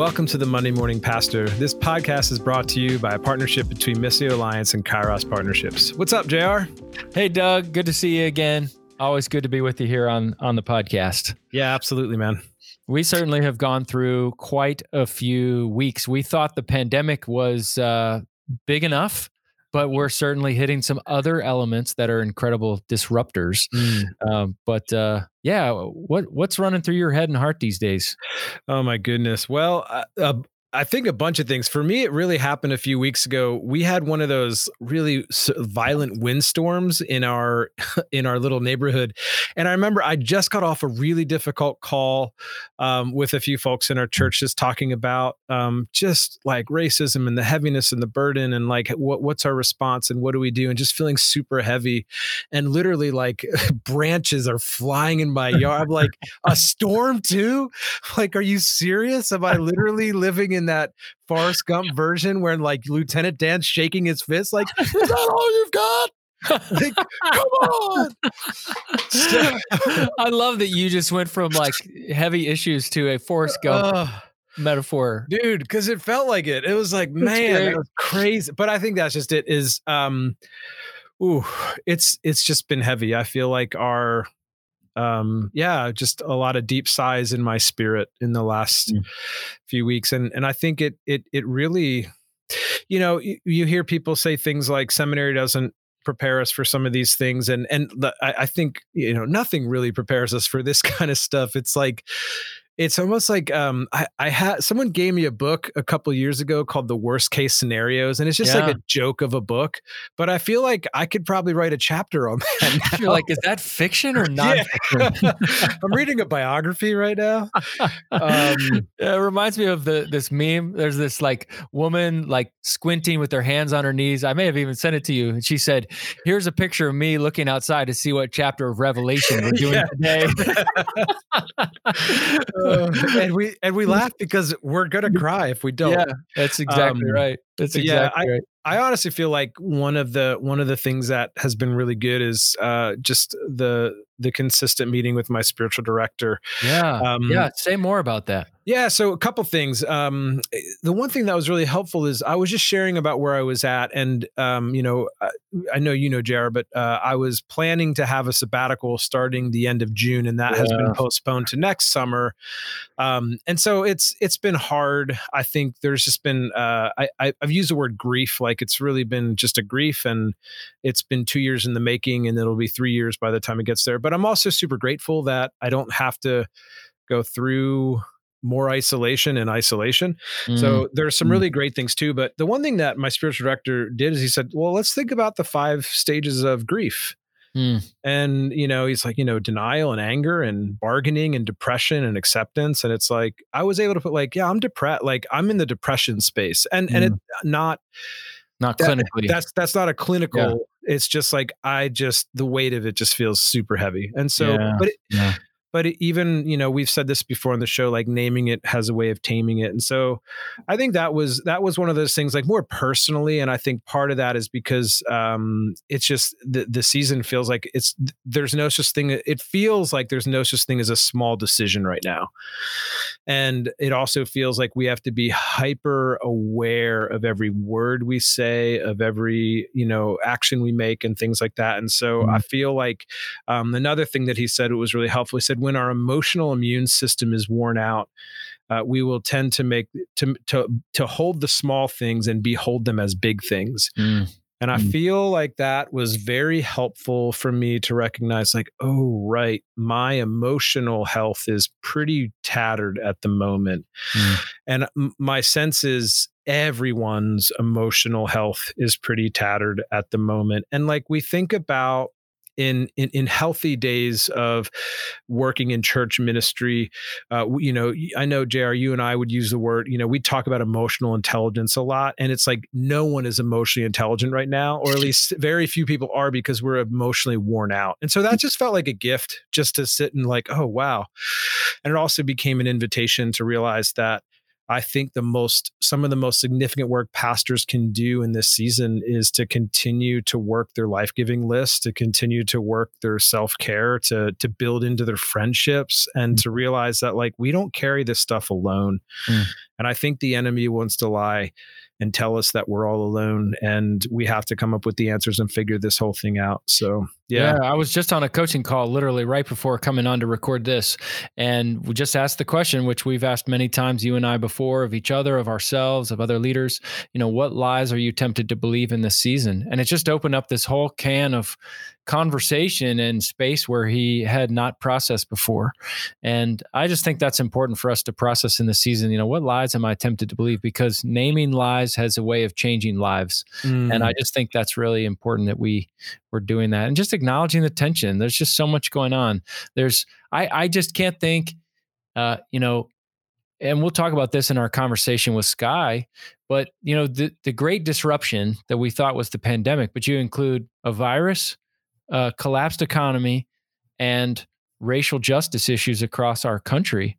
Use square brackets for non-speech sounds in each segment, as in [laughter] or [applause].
Welcome to the Monday Morning Pastor. This podcast is brought to you by a partnership between Missio Alliance and Kairos Partnerships. What's up, JR? Hey, Doug. Good to see you again. Always good to be with you here on on the podcast. Yeah, absolutely, man. We certainly have gone through quite a few weeks. We thought the pandemic was uh, big enough, but we're certainly hitting some other elements that are incredible disruptors. Mm. Um, but uh, yeah, what what's running through your head and heart these days? Oh my goodness. Well, uh, I think a bunch of things. For me, it really happened a few weeks ago. We had one of those really violent windstorms in our [laughs] in our little neighborhood, and I remember I just got off a really difficult call um, with a few folks in our church, just talking about um, just like racism and the heaviness and the burden, and like what what's our response and what do we do, and just feeling super heavy, and literally like [laughs] branches are flying in my yard. I'm like a storm too. [laughs] Like, are you serious? Am I literally living in in that Forrest Gump [laughs] version where like Lieutenant Dan's shaking his fist, like, [laughs] is that all you've got? like, come on. [laughs] I love that you just went from like heavy issues to a Forrest Gump. Uh, metaphor dude because it felt like it it was like man it was crazy but i think that's just it is um ooh it's it's just been heavy i feel like our um yeah just a lot of deep sighs in my spirit in the last mm. few weeks and and i think it it it really you know you, you, hear people say things like seminary doesn't prepare us for some of these things and and the, I, I think you know nothing really prepares us for this [laughs] kind of stuff it's like it's almost like um, I, I had someone gave me a book a couple years ago called The Worst Case Scenarios, and it's just yeah. like a joke of a book. But I feel like I could probably write a chapter on [laughs] that. [laughs] You're like, is that fiction or not? Yeah. [laughs] I'm reading a biography right now. Um, it reminds me of the this meme. There's this like woman like squinting with her hands on her knees. I may have even sent it to you. And she said, "Here's a picture of me looking outside to see what chapter of Revelation we're doing today." [laughs] And we and we laugh because we're gonna [laughs] cry if we don't. Yeah, that's exactly um, right. That's exactly yeah, right. I honestly feel like one of the one of the things that has been really good is uh, just the the consistent meeting with my spiritual director. Yeah, um, yeah. Say more about that. Yeah, so a couple things. Um, the one thing that was really helpful is I was just sharing about where I was at, and um, you know, I, I, know you know Jared, but uh, I was planning to have a sabbatical starting the end of June, and that yeah. has been postponed to next summer. Um, and so it's it's been hard. I think there's just been uh, I, I I've used the word grief, like it's really been just a grief, and it's been two years in the making, and it'll be three years by the time it gets there. But I'm also super grateful that I don't have to go through more isolation and isolation. Mm. So there's some mm. really great things too. But the one thing that my spiritual director did is he said, well, let's think about the five stages of grief. Mm. And, you know, he's like, you know, denial and anger and bargaining and depression and acceptance. And it's like, I was able to put like, yeah, I'm depressed. Like I'm in the depression space and, mm. and it not, not that, clinically. That's, that's not a clinical, yeah. it's just like, I just, the weight of it just feels super heavy. And so, yeah. but it, yeah but even you know we've said this before on the show like naming it has a way of taming it. And so i think that was that was one of those things like more personally and i think part of that is because um it's just the the season feels like it's there's no such thing it feels like there's no such thing as a small decision right now. And it also feels like we have to be hyper aware of every word we say of every you know action we make and things like that. And so mm-hmm. i feel like um, another thing that he said it was really helpful he said when our emotional immune system is worn out, uh, we will tend to make to to to hold the small things and behold them as big things. Mm. And I mm. feel like that was very helpful for me to recognize, like, oh, right, my emotional health is pretty tattered at the moment. Mm. And my sense is everyone's emotional health is pretty tattered at the moment. And like we think about in in, in healthy days of working in church ministry uh, you know i know jr you and i would use the word you know we talk about emotional intelligence a lot and it's like no one is emotionally intelligent right now or at [laughs] least very few people are because we're emotionally worn out. And so that just felt like a gift just to sit and like oh wow. And it also became an invitation to realize that I think the most, some of the most significant work pastors can do in this season is to continue to work their life giving list, to continue to work their self care, to, to build into their friendships, and mm. to realize that like we don't carry this stuff alone. Mm. And I think the enemy wants to lie and tell us that we're all alone and we have to come up with the answers and figure this whole thing out. So, yeah. yeah. I was just on a coaching call literally right before coming on to record this. And we just asked the question, which we've asked many times, you and I before, of each other, of ourselves, of other leaders. You know, what lies are you tempted to believe in this season? And it just opened up this whole can of conversation and space where he had not processed before. And I just think that's important for us to process in the season. You know, what lies am I tempted to believe? Because naming lies has a way of changing lives. Mm. And I mm. just think that's really important that we we're doing that and just acknowledging the tension. There's just so much going on. There's I I just can't think uh, you know, and we'll talk about this in our conversation with Skye, but you know, the the great disruption that we thought was the pandemic, but you include a virus, a collapsed economy, and racial justice issues across our country.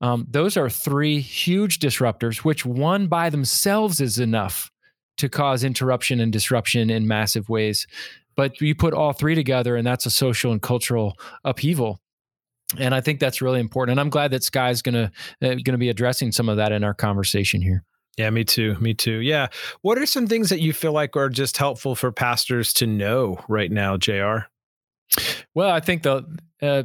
Um, those are three huge disruptors, which one by themselves is enough to cause interruption and disruption in massive ways. But you put all three together, and that's a social and cultural upheaval. And I think that's really important. And I'm glad that Skye's gonna uh, gonna be addressing some of that in our conversation here. Yeah, me too. Me too. Yeah. What are some things that you feel like are just helpful for pastors to know right now, Jr. Well, I think the uh,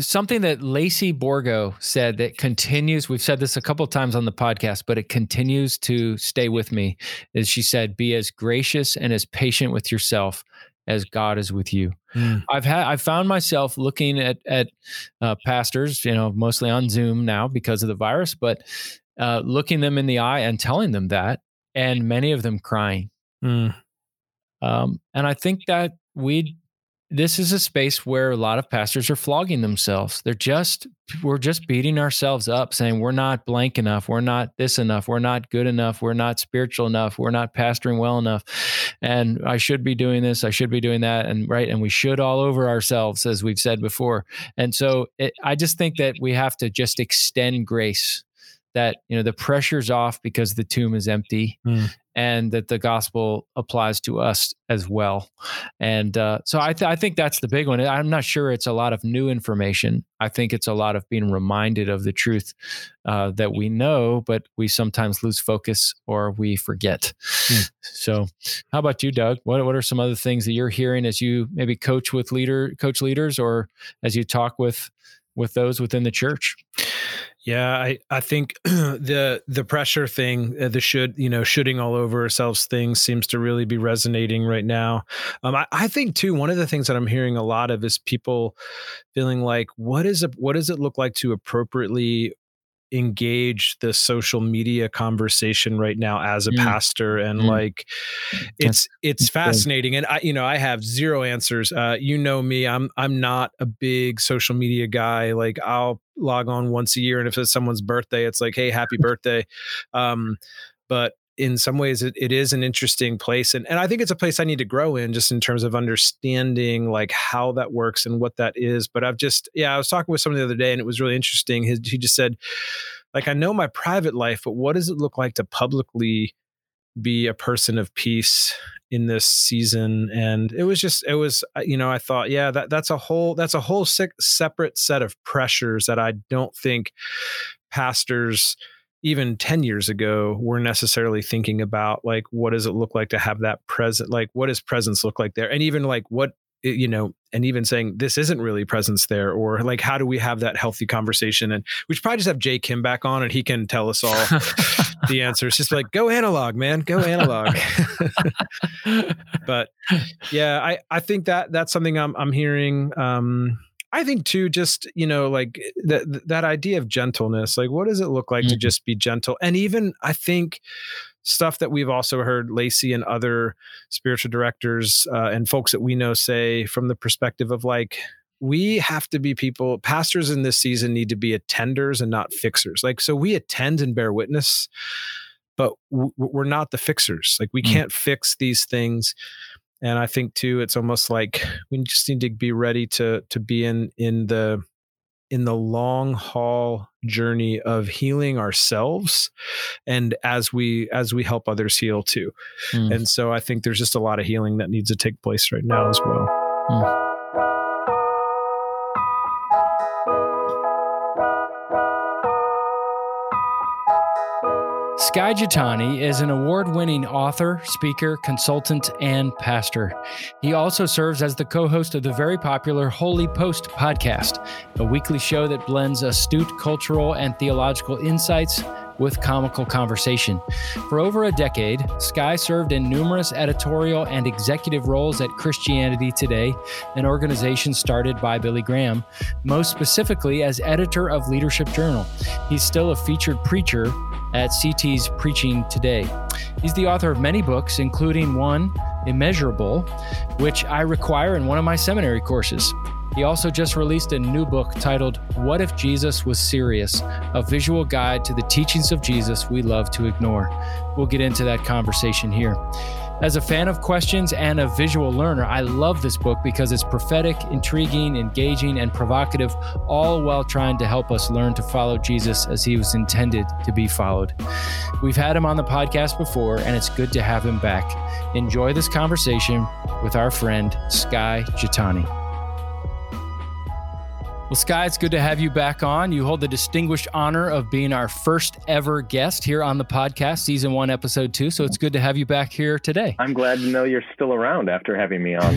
something that Lacy Borgo said that continues. We've said this a couple times on the podcast, but it continues to stay with me. Is she said, "Be as gracious and as patient with yourself as God is with you." Mm. I've had I've found myself looking at at uh, pastors, you know, mostly on Zoom now because of the virus, but uh, looking them in the eye and telling them that, and many of them crying. Mm. Um, and I think that we this is a space where a lot of pastors are flogging themselves. They're just we're just beating ourselves up saying we're not blank enough, we're not this enough, we're not good enough, we're not spiritual enough, we're not pastoring well enough. And I should be doing this, I should be doing that and right and we should all over ourselves as we've said before. And so it, I just think that we have to just extend grace that you know the pressure's off because the tomb is empty mm. and that the gospel applies to us as well. And uh, so I, th- I think that's the big one. I'm not sure it's a lot of new information. I think it's a lot of being reminded of the truth uh, that we know but we sometimes lose focus or we forget. Mm. so how about you doug? What, what are some other things that you're hearing as you maybe coach with leader coach leaders or as you talk with with those within the church yeah, I I think [clears throat] the the pressure thing, uh, the should you know shooting all over ourselves thing seems to really be resonating right now. Um, I, I think too one of the things that I'm hearing a lot of is people feeling like what is it what does it look like to appropriately engage the social media conversation right now as a mm. pastor and mm. like it's it's fascinating and i you know i have zero answers uh you know me i'm i'm not a big social media guy like i'll log on once a year and if it's someone's birthday it's like hey happy [laughs] birthday um but in some ways it, it is an interesting place and, and i think it's a place i need to grow in just in terms of understanding like how that works and what that is but i've just yeah i was talking with someone the other day and it was really interesting. He just said like i know my private life but what does it look like to publicly be a person of peace in this season? And it was just it was uh, you know i thought yeah that that's a whole that's a whole separate set of pressures that i don't think pastors even 10 years ago we're necessarily thinking about like what does it look like to have that present like what does presence look like there? And even like what you know and even saying this isn't really presence there or like how do we have that healthy conversation? And we should probably just have jay kim back on and he can tell us all [laughs] the answers. Just like go analog man. Go analog. [laughs] [laughs] But yeah i i think that that's something i'm i'm hearing um I think too, just you know, like that that idea of gentleness. Like, what does it look like mm-hmm. to just be gentle? And even I think stuff that we've also heard Lacy and other spiritual directors uh, and folks that we know say from the perspective of like we have to be people pastors in this season need to be attenders and not fixers like so we attend and bear witness but w- we're not the fixers like we mm. can't fix these things and I think too, it's almost like we just need to be ready to to be in in the in the long haul journey of healing ourselves and as we as we help others heal too mm. and so i think there's just a lot of healing that needs to take place right now as well mm. Skye Jethani is an award winning author, speaker, consultant, and pastor. He also serves as the co host of the very popular Holy Post podcast, a weekly show that blends astute cultural and theological insights with comical conversation. For over a decade, Skye served in numerous editorial and executive roles at Christianity Today, an organization started by Billy Graham, most specifically as editor of Leadership Journal. He's still a featured preacher at CT's Preaching Today. He's the author of many books, including one, Immeasurable, which I require in one of my seminary courses. He also just released a new book titled What If Jesus Was Serious? A visual guide to the teachings of Jesus we love to ignore. We'll get into that conversation here. As a fan of questions and a visual learner, I love this book because it's prophetic, intriguing, engaging, and provocative, all while trying to help us learn to follow Jesus as he was intended to be followed. We've had him on the podcast before, and it's good to have him back. Enjoy this conversation with our friend, Skye Jethani. Well, Skye, it's good to have you back on. You hold the distinguished honor of being our first ever guest here on the podcast, season one, episode two. So it's good to have you back here today. I'm glad to know you're still around after having me on.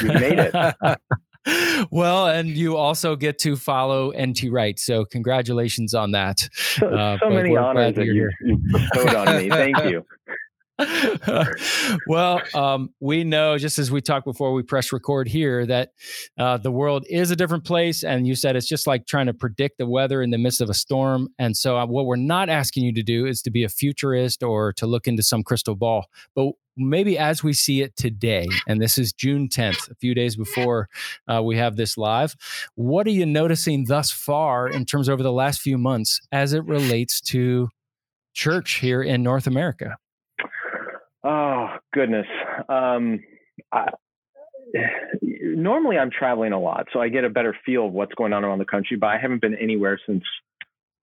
you made it. [laughs] well, and you also get to follow NT Wright. So congratulations on that. So, uh, so many honors that you bestowed on me. Thank you. [laughs] well, um, we know just as we talked before we press record here that uh, the world is a different place, and you said it's just like trying to predict the weather in the midst of a storm. And so, uh, what we're not asking you to do is to be a futurist or to look into some crystal ball, but maybe as we see it today, and this is June 10th, a few days before uh, we have this live. What are you noticing thus far in terms over the last few months as it relates to church here in North America? Oh goodness. Um, I, normally I'm traveling a lot, so I get a better feel of what's going on around the country. But I haven't been anywhere since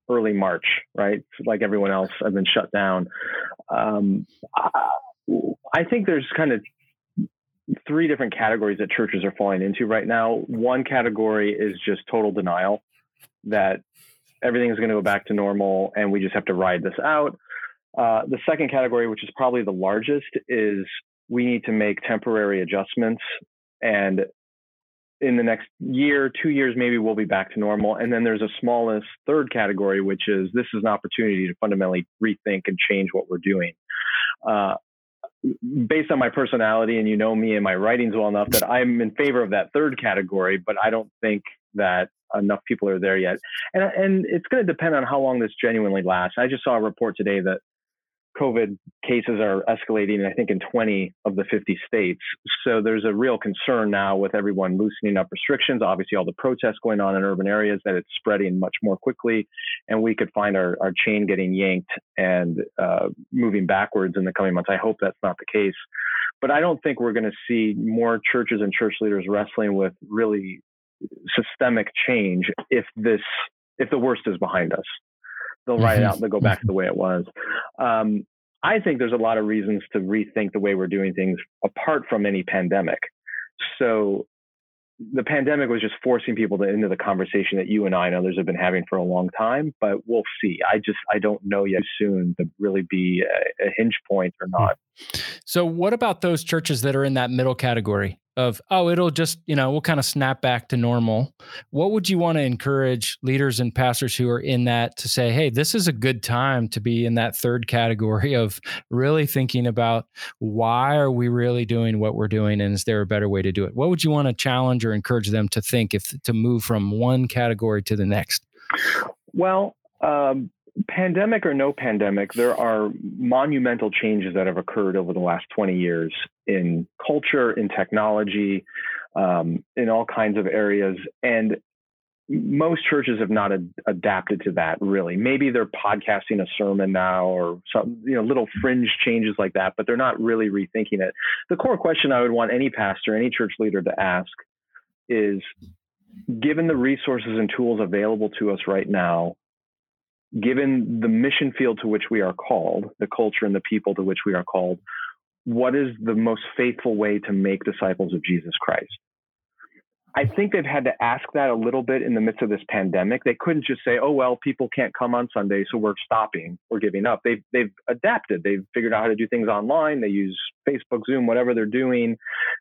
early March, right? Like everyone else, I've been shut down. Um, I think there's kind of three different categories that churches are falling into right now. One category is just total denial that everything's going to go back to normal and we just have to ride this out. Uh, the second category, which is probably the largest, is we need to make temporary adjustments. And in the next year, two years, maybe we'll be back to normal. And then there's a smallest third category, which is this is an opportunity to fundamentally rethink and change what we're doing. Uh, based on my personality, and you know me and my writings well enough, that I'm in favor of that third category, but I don't think that enough people are there yet. And, and it's going to depend on how long this genuinely lasts. I just saw a report today that COVID cases are escalating, I think, in 20 of the 50 states. So there's a real concern now with everyone loosening up restrictions. Obviously, all the protests going on in urban areas that it's spreading much more quickly. And we could find our, our chain getting yanked and uh, moving backwards in the coming months. I hope that's not the case. But I don't think we're going to see more churches and church leaders wrestling with really systemic change if this if the worst is behind us they'll write it out they'll go back to the way it was um, i think there's a lot of reasons to rethink the way we're doing things apart from any pandemic so the pandemic was just forcing people to, into the conversation that you and I and others have been having for a long time, but we'll see. I just I don't know yet soon to really be a, a hinge point or not. So, what about those churches that are in that middle category? of oh it'll just you know we'll kind of snap back to normal what would you want to encourage leaders and pastors who are in that to say hey this is a good time to be in that third category [laughs] of really thinking about why are we really doing what we're doing and is there a better way to do it what would you want to challenge or encourage them to think if to move from one category to the next well um, pandemic or no pandemic, there are monumental changes that have occurred over the last 20 years in culture, in technology, um, in all kinds of areas. And most churches have not ad- adapted to that really. Maybe they're podcasting a sermon now or some, you know, little fringe changes like that, but they're not really rethinking it. The core question I would want any pastor, any church leader to ask is given the resources and tools available to us right now, given the mission field to which we are called, the culture and the people to which we are called, what is the most faithful way to make disciples of Jesus Christ? I think they've had to ask that a little bit in the midst of this pandemic. They couldn't just say, "Oh well, people can't come on Sunday, so we're stopping, we're giving up." They've they've adapted. They've figured out how to do things online. They use Facebook, Zoom, whatever they're doing.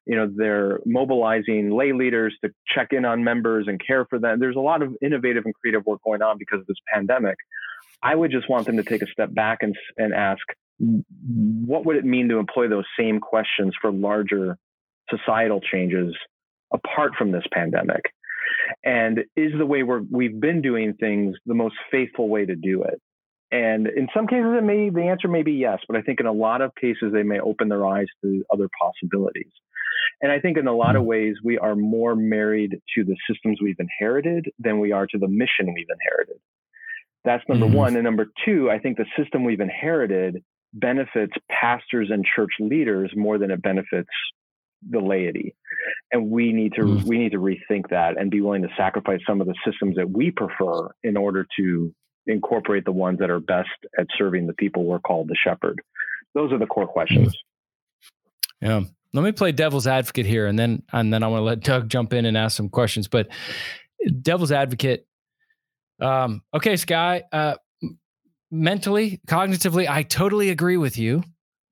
You know, they're mobilizing lay leaders to check in on members and care for them. There's a lot of innovative and creative work going on because of this pandemic. I would just want them to take a step back and and ask, what would it mean to employ those same questions for larger societal changes apart from this pandemic? And is the way we're, we've been doing things the most faithful way to do it? And in some cases, it may the answer may be yes, but I think in a lot of cases they may open their eyes to other possibilities. And I think in a lot of hmm. ways we are more married to the systems we've inherited than we are to the mission we've inherited. That's number mm-hmm. one. And number two, I think the system we've inherited benefits pastors and church leaders more than it benefits the laity. And we need to mm. we need to rethink that and be willing to sacrifice some of the systems that we prefer in order to incorporate the ones that are best at serving the people we're called to shepherd. Those are the core questions. Yeah. Let me play devil's advocate here and then and then i want to let doug jump in and ask some questions but devil's advocate um, okay skye uh, mentally cognitively i totally agree with you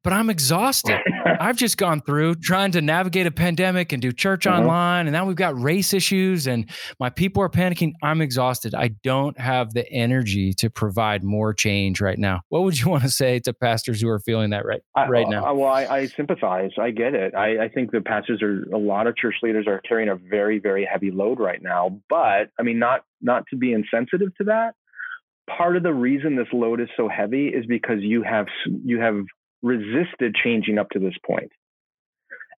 but I'm exhausted. [laughs] I've just gone through trying to navigate a pandemic and do church uh-huh. online. And now we've got race issues and my people are panicking. I'm exhausted. I don't have the energy to provide more change right now. What would you want to say to pastors who are feeling that right, right now? I, well, I, I, sympathize. I get it. I, I think the pastors are, a lot of church leaders are carrying a very, very heavy load right now. But I mean, not, not to be insensitive to that. Part of the reason this load is so heavy is because you have you have resisted changing up to this point.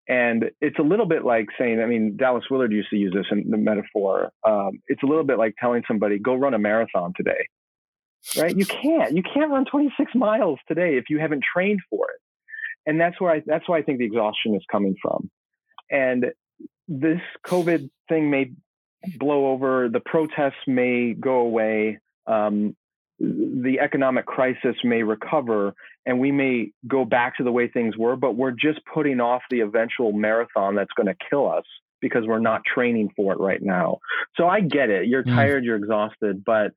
And it's a little bit like saying, I mean, Dallas Willard used to use this in the metaphor. Um, it's a little bit like telling somebody, go run a marathon today, right? You can't. You can't run 26 miles today if you haven't trained for it. And that's where I, that's why I think the exhaustion is coming from. And this COVID thing may blow over. The protests may go away. Um, the economic crisis may recover and we may go back to the way things were, but we're just putting off the eventual marathon that's going to kill us because we're not training for it right now. So I get it. You're mm. tired, you're exhausted, but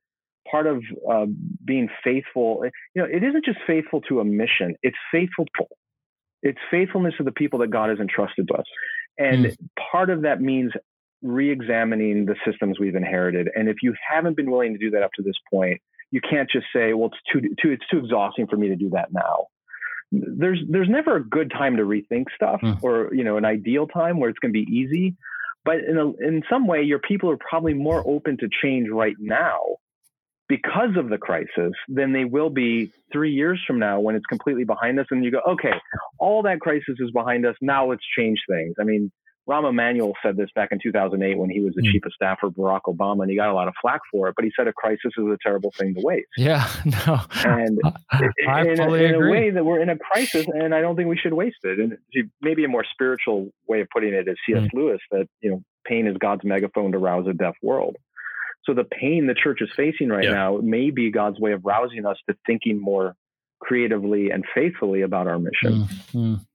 part of uh, being faithful, you know, it isn't just faithful to a mission, it's faithful. To it's faithfulness to the people that God has entrusted to us. And mm. part of that means re-examining the systems we've inherited. And if you haven't been willing to do that up to this point, you can't just say, well, it's too, too it's too exhausting for me to do that now. There's there's never a good time to rethink stuff mm. or you know an ideal time where it's going to be easy. But in a, in some way, your people are probably more open to change right now because of the crisis than they will be three years from now when it's completely behind us and you go, okay, all that crisis is behind us. Now let's change things. I mean, Rahm Emanuel said this back in 2008 when he was the mm. chief of staff for Barack Obama, and he got a lot of flack for it. But he said a crisis is a terrible thing to waste. Yeah, [laughs] no, and I, in, in, in a way that we're in a crisis, and I don't think we should waste it. And maybe a more spiritual way of putting it is C.S. Mm. Lewis that you know pain is God's megaphone to rouse a deaf world. So the pain the church is facing right yeah. now may be God's way of rousing us to thinking more creatively and faithfully about our mission. Mm. Mm.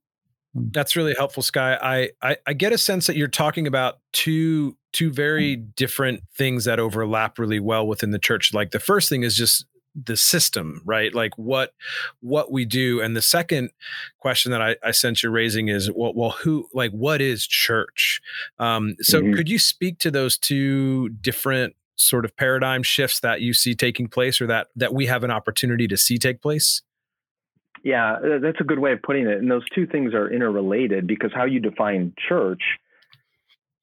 That's really helpful, Skye. I, I, I get a sense that you're talking about two two very mm. different things that overlap really well within the church. Like the first thing is just the system, right? Like what what we do. And the second question that I, I sense you're raising is well, well, who like what is church? Um, so mm-hmm. could you speak to those two different sort of paradigm shifts that you see taking place or that that we have an opportunity to see take place? Yeah, uh, that's a good way of putting it. And those two things are interrelated because how you define church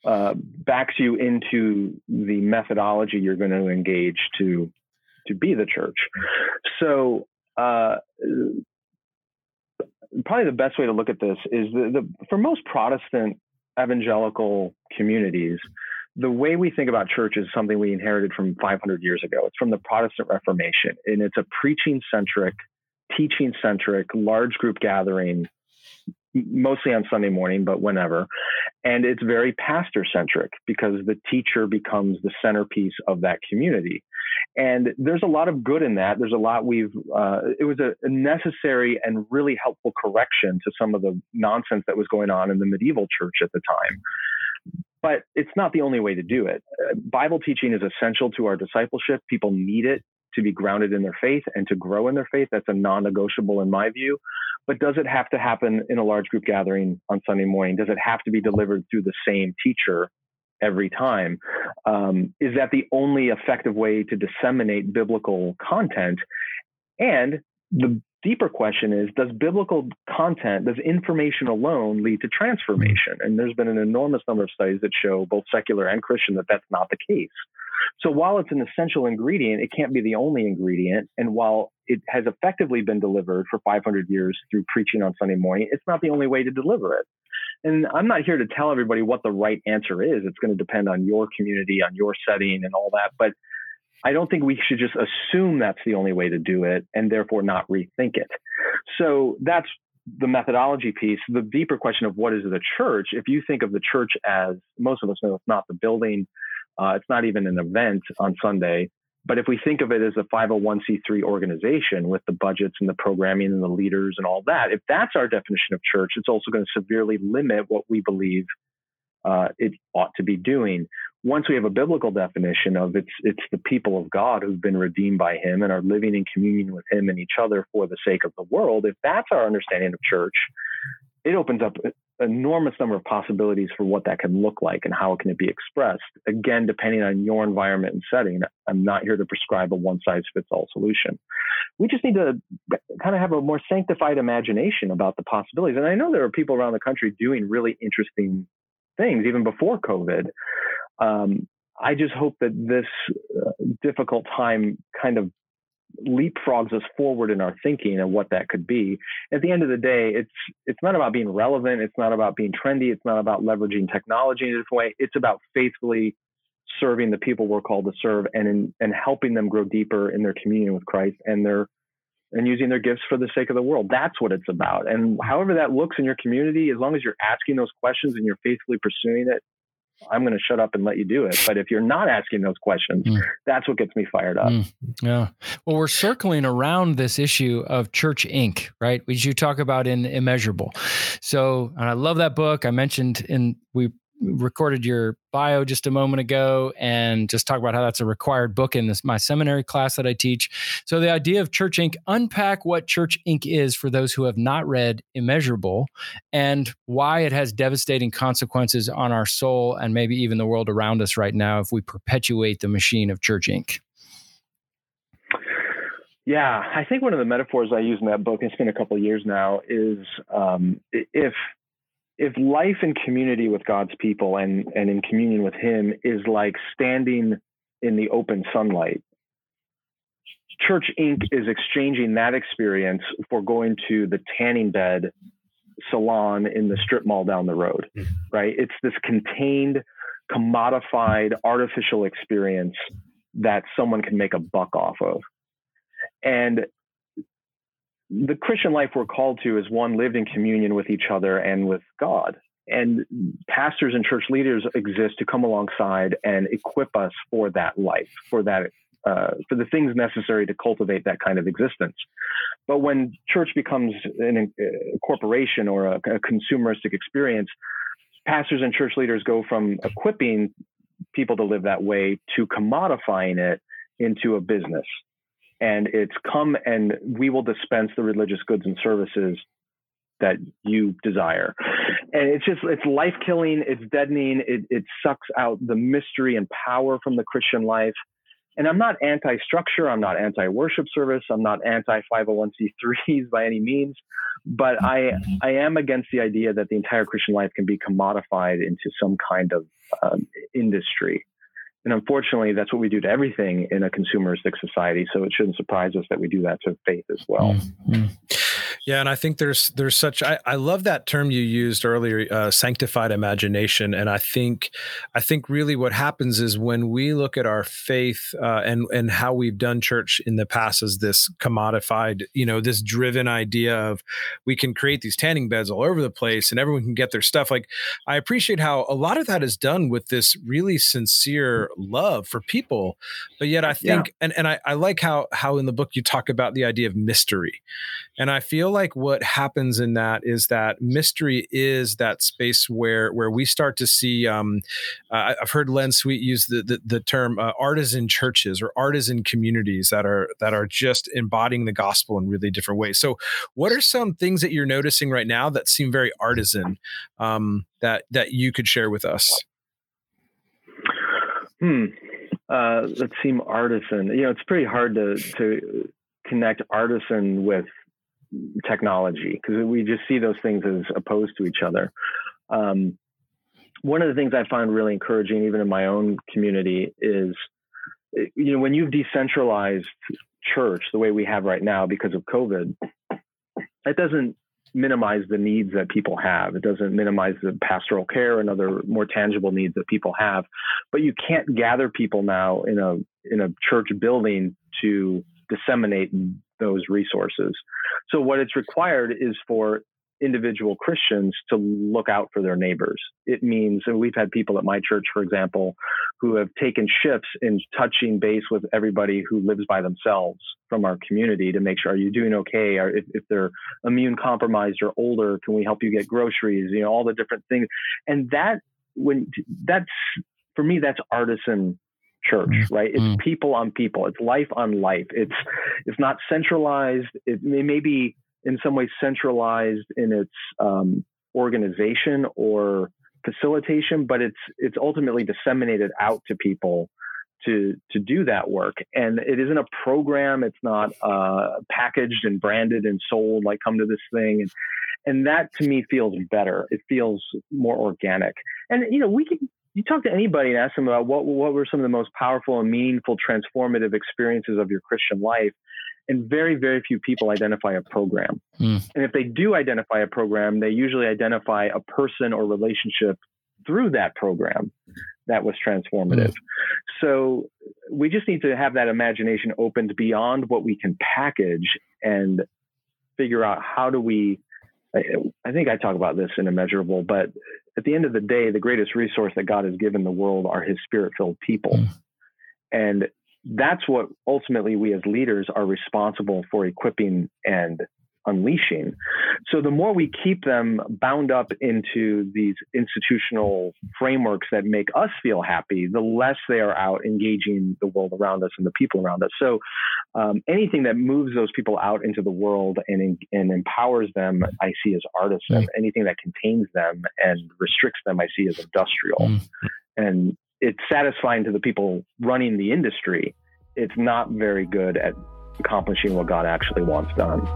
uh, backs you into the methodology you're going to engage to to be the church. So, uh, probably the best way to look at this is the, the for most Protestant evangelical communities, the way we think about church is something we inherited from 500 years ago. It's from the Protestant Reformation, and it's a preaching centric teaching centric, large group gathering mostly on Sunday morning, but whenever. And it's very pastor centric because the teacher becomes the centerpiece of that community. And there's a lot of good in that. There's a lot we've, uh, it was a, necessary and really helpful correction to some of the nonsense that was going on in the medieval church at the time but it's not the only way to do it. Uh, Bible teaching is essential to our discipleship. People need it to be grounded in their faith and to grow in their faith. That's a non negotiable in my view. But does it have to happen in a large group gathering on Sunday morning? Does it have to be delivered through the same teacher every time? Um, is that the only effective way to disseminate biblical content? And the deeper question is does biblical content does information alone lead to transformation? Mm-hmm. And there's been an enormous number of studies that show both secular and christian that that's not the case. So while it's an essential ingredient it can't be the only ingredient. And while it has effectively been delivered for 500 years through preaching on sunday morning it's not the only way to deliver it. And i'm not here to tell everybody what the right answer is. It's going to depend on your community on your setting and all that. But I don't think we should just assume that's the only way to do it and therefore not rethink it. So that's the methodology piece. The deeper question of what is the church, if you think of the church as most of us know, it's not the building, uh, it's not even an event on Sunday. But if we think of it as a 501c3 organization with the budgets and the programming and the leaders and all that, if that's our definition of church, it's also going to severely limit what we believe uh, it ought to be doing once we have a biblical definition of it's it's the people of God who've been redeemed by him and are living in communion with him and each other for the sake of the world, if that's our understanding of church, it opens up an enormous number of possibilities for what that can look like and how it can be expressed. Again, depending on your environment and setting, I'm not here to prescribe a one size fits all solution. We just need to kind of have a more sanctified imagination about the possibilities. And I know there are people around the country doing really interesting things even before COVID um, I just hope that this uh, difficult time kind of leapfrogs us forward in our thinking and what that could be. At the end of the day, it's it's not about being relevant. It's not about being trendy. It's not about leveraging technology in a different way. It's about faithfully serving the people we're called to serve and in, and helping them grow deeper in their communion with Christ and their and using their gifts for the sake of the world. That's what it's about. And however that looks in your community, as long as you're asking those questions and you're faithfully pursuing it, I'm going to shut up and let you do it. But if you're not asking those questions, mm. that's what gets me fired up. Mm. Yeah. Well, we're circling around this issue of Church Inc., right? Which you talk about in Immeasurable. So, and I love that book. I mentioned in, we recorded your bio just a moment ago and just talk about how that's a required book in this my seminary class that I teach. So the idea of Church Inc. unpack what Church Inc. is for those who have not read Immeasurable and why it has devastating consequences on our soul and maybe even the world around us right now if we perpetuate the machine of Church Inc. Yeah, I think one of the metaphors I use in that book, it's been a couple years now, is um, if if life in community with God's people and, and in communion with Him is like standing in the open sunlight, Church Inc. is exchanging that experience for going to the tanning bed salon in the strip mall down the road, mm-hmm. right? It's this contained, commodified, artificial experience that someone can make a buck off of. And the Christian life we're called to is one lived in communion with each other and with God. And pastors and church leaders exist to come alongside and equip us for that life, for that, uh, for the things necessary to cultivate that kind of existence. But when church becomes an, a corporation or a, a consumeristic experience, pastors and church leaders go from equipping people to live that way to commodifying it into a business and it's come and we will dispense the religious goods and services that you desire. And it's just, it's life killing, it's deadening, it, it sucks out the mystery and power from the Christian life. And I'm not anti structure, I'm not anti worship service, I'm not anti 501c3s by any means, but I, I am against the idea that the entire Christian life can be commodified into some kind of um, industry. And unfortunately, that's what we do to everything in a consumeristic society. So it shouldn't surprise us that we do that to faith as well. Mm-hmm. Yeah, and I think there's there's such I, I love that term you used earlier, uh, sanctified imagination, and I think I think really what happens is when we look at our faith uh, and and how we've done church in the past as this commodified, you know, this driven idea of we can create these tanning beds all over the place and everyone can get their stuff. Like I appreciate how a lot of that is done with this really sincere love for people, but yet I think yeah. and and I, I like how how in the book you talk about the idea of mystery and I feel like what happens in that is that mystery is that space where where we start to see. Um, uh, I've heard Len Sweet use the the, the term uh, artisan churches or artisan communities that are that are just embodying the gospel in really different ways. So, what are some things that you're noticing right now that seem very artisan um, that that you could share with us? Hmm. Uh, that seem artisan. You know, it's pretty hard to to connect artisan with technology because we just see those things as opposed to each other. Um, one of the things I find really encouraging, even in my own community, is you know when you've decentralized church the way we have right now because of COVID, it doesn't minimize the needs that people have. It doesn't minimize the pastoral care and other more tangible needs that people have. But you can't gather people now in a in a church building to disseminate those resources. So what it's required is for individual Christians to look out for their neighbors. It means, and we've had people at my church, for example, who have taken shifts in touching base with everybody who lives by themselves from our community to make sure, are you doing okay? Or if, if they're immune compromised or older, can we help you get groceries? You know, all the different things. And that, when that's, for me, that's artisan church, mm. right? It's mm. people on people. It's life on life. It's it's not centralized. It, it may be in some ways centralized in its um, organization or facilitation, but it's it's ultimately disseminated out to people to to do that work. And it isn't a program. It's not uh, packaged and branded and sold like come to this thing. And, and that to me feels better. It feels more organic. And you know, we can you talk to anybody and ask them about what what were some of the most powerful and meaningful transformative experiences of your Christian life, and very very few people identify a program. Mm. And if they do identify a program, they usually identify a person or relationship through that program that was transformative. Mm. So we just need to have that imagination opened beyond what we can package and figure out how do we I, think I talk about this in Immeasurable, but at the end of the day, the greatest resource that God has given the world are his spirit filled people. Mm. And that's what ultimately we as leaders are responsible for equipping and unleashing. So the more we keep them bound up into these institutional frameworks that make us feel happy, the less they are out engaging the world around us and the people around us. So um, anything that moves those people out into the world and, and empowers them, I see as artisan. Mm. Anything that contains them and restricts them, I see as industrial. Mm. And it's satisfying to the people running the industry. It's not very good at accomplishing what God actually wants done.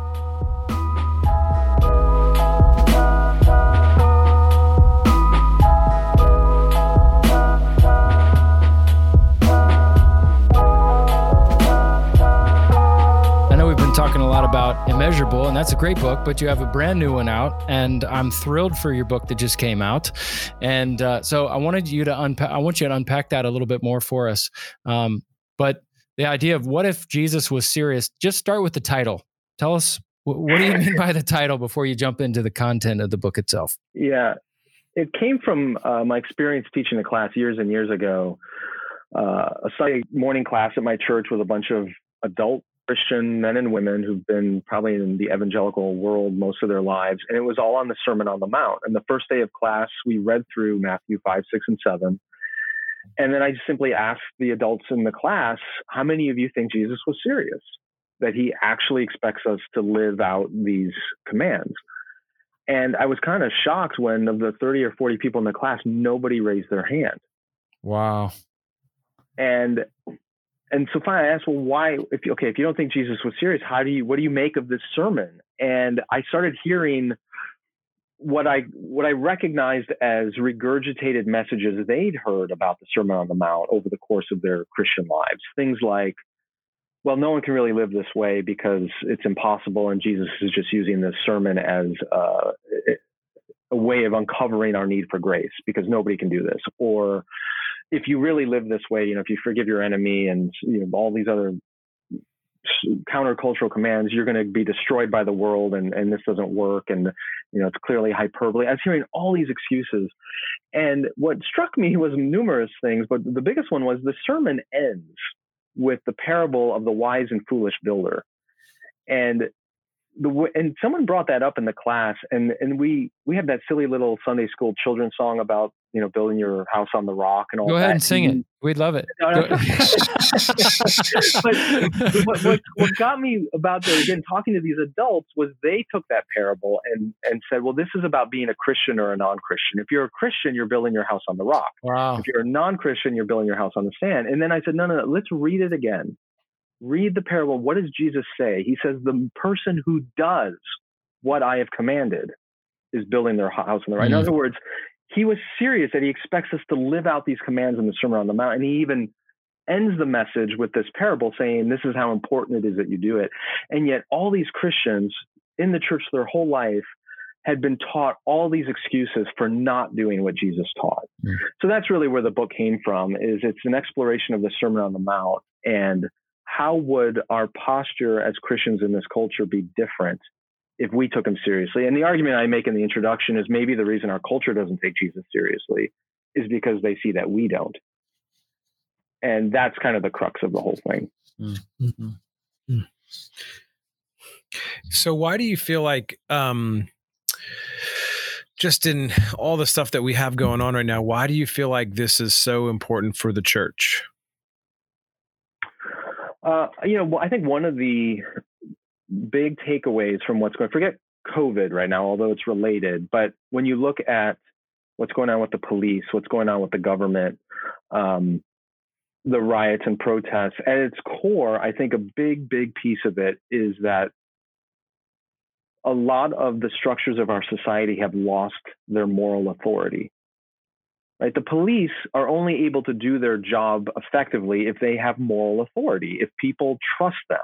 Talking a lot about Immeasurable, and that's a great book, but you have a brand new one out, and I'm thrilled for your book that just came out. And uh, so I wanted you to unpack, I want you to unpack that a little bit more for us. Um, but the idea of what if Jesus was serious, just start with the title. Tell us, what do you mean by the title before you jump into the content of the book itself? Yeah, it came from uh, my experience teaching a class years and years ago. Uh, a Sunday morning class at my church with a bunch of adult Christian men and women who've been probably in the evangelical world most of their lives. And it was all on the Sermon on the Mount. And the first day of class, we read through Matthew 5, 6, and 7. And then I simply asked the adults in the class, how many of you think Jesus was serious? That he actually expects us to live out these commands. And I was kind of shocked when of the 30 or 40 people in the class, nobody raised their hand. Wow. And and so finally I asked, well, why, if you, okay, if you don't think Jesus was serious, how do you, what do you make of this sermon? And I started hearing what I, what I recognized as regurgitated messages they'd heard about the Sermon on the Mount over the course of their Christian lives. Things like, well, no one can really live this way because it's impossible, and Jesus is just using this sermon as uh, a way of uncovering our need for grace because nobody can do this. Or if you really live this way, you know, if you forgive your enemy and you know all these other countercultural commands, you're going to be destroyed by the world, and and this doesn't work, and you know it's clearly hyperbole. I was hearing all these excuses, and what struck me was numerous things, but the biggest one was the sermon ends with the parable of the wise and foolish builder. And the and someone brought that up in the class and and we we have that silly little Sunday school children's song about you know building your house on the rock and all Go ahead that. and sing it. We'd love it. [laughs] but what, what, what, got me about the, again talking to these adults was they took that parable and and said, well, this is about being a Christian or a non-Christian. If you're a Christian, you're building your house on the rock. Wow. If you're a non-Christian, you're building your house on the sand. And then I said, no, no, no, let's read it again read the parable. What does Jesus say? He says, The person who does what I have commanded is building their house on the right. Mm-hmm. In other words, he was serious that he expects us to live out these commands in the Sermon on the Mount. And he even ends the message with this parable saying, This is how important it is that you do it. And yet, all these Christians in the church their whole life had been taught all these excuses for not doing what Jesus taught. Mm-hmm. So that's really where the book came from is it's an exploration of the Sermon on the Mount and how would our posture as Christians in this culture be different if we took him seriously? And the argument I make in the introduction is maybe the reason our culture doesn't take Jesus seriously is because they see that we don't. And that's kind of the crux of the whole thing. Mm-hmm. mm-hmm. So, why do you feel like, um, just in all the stuff that we have going on right now, why do you feel like this is so important for the church? Uh, you know, I think one of the big takeaways from what's going forget COVID right now, although it's related, but when you look at what's going on with the police, what's going on with the government, um, the riots and protests, at its core, I think a big, big piece of it is that a lot of the structures of our society have lost their moral authority. Right? The police are only able to do their job effectively if they have moral authority, if people trust them.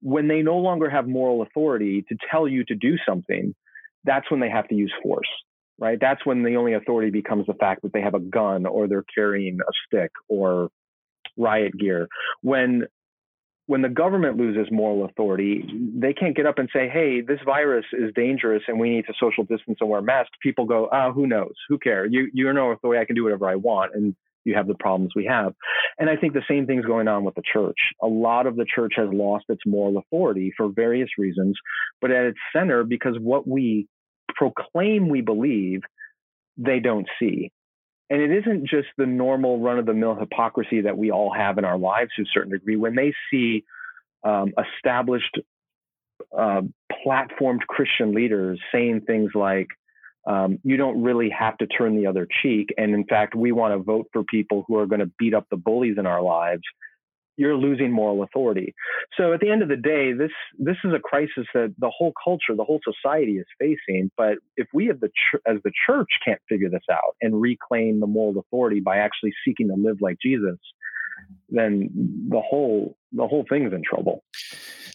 When they no longer have moral authority to tell you to do something, that's when they have to use force, right? That's when the only authority becomes the fact that they have a gun or they're carrying a stick or riot gear. When when the government loses moral authority, they can't get up and say, hey, this virus is dangerous and we need to social distance and wear masks. People go, ah, who knows? Who cares? You, you're no authority. I can do whatever I want. And you have the problems we have. And I think the same thing's going on with the church. A lot of the church has lost its moral authority for various reasons, but at its center, because what we proclaim we believe, they don't see. And it isn't just the normal run of the mill hypocrisy that we all have in our lives to a certain degree. When they see um, established, uh, platformed Christian leaders saying things like, um, you don't really have to turn the other cheek. And in fact, we want to vote for people who are going to beat up the bullies in our lives you're losing moral authority. So at the end of the day, this this is a crisis that the whole culture, the whole society is facing. But if we the ch- as the church can't figure this out and reclaim the moral authority by actually seeking to live like Jesus, then the whole the whole thing is in trouble.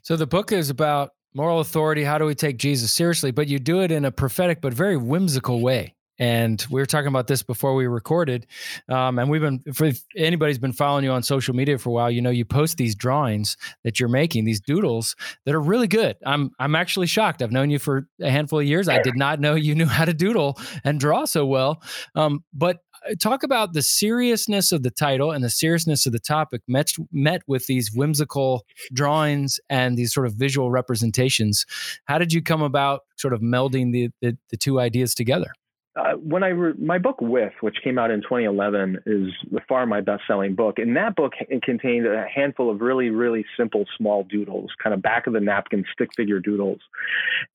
So the book is about moral authority. How do we take Jesus seriously? But you do it in a prophetic but very whimsical way. And we were talking about this before we recorded. Um, and we've been, if anybody's been following you on social media for a while, you know, you post these drawings that you're making, these doodles that are really good. I'm, I'm actually shocked. I've known you for a handful of years. I did not know you knew how to doodle and draw so well. Um, but uh, talk about the seriousness of the title and the seriousness of the topic met, met with these whimsical drawings and these sort of visual representations. How did you come about sort of melding the, the, the two ideas together? Uh, when I re- my book with which came out in 2011 is far my best selling book. and that book, contained a handful of really really simple small doodles, kind of back of the napkin stick figure doodles,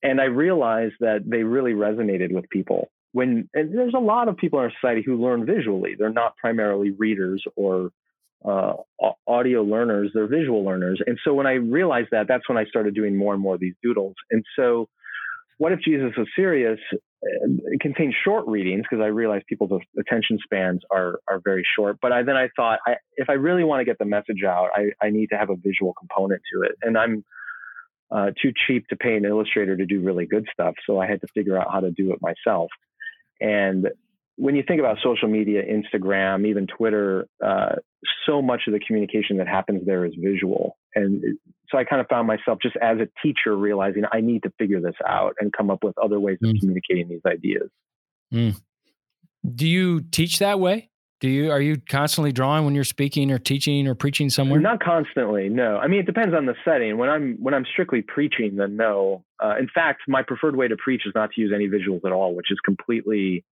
and I realized that they really resonated with people. When there's a lot of people in our society who learn visually, they're not primarily readers or uh, audio learners; they're visual learners. And so when I realized that, that's when I started doing more and more of these doodles. And so what if Jesus was serious it contains short readings because I realize people's attention spans are are very short. But I, then I thought, I, if I really want to get the message out, I, I need to have a visual component to it. And I'm uh, too cheap to pay an illustrator to do really good stuff, so I had to figure out how to do it myself. And when you think about social media, Instagram, even Twitter, uh, so much of the communication that happens there is visual. And so I kind of found myself just as a teacher realizing I need to figure this out and come up with other ways of mm. communicating these ideas. Mm. Do you teach that way? Do you are you constantly drawing when you're speaking or teaching or preaching somewhere? Not constantly, no. I mean, it depends on the setting. When I'm when I'm strictly preaching, then no. Uh, in fact, my preferred way to preach is not to use any visuals at all, which is completely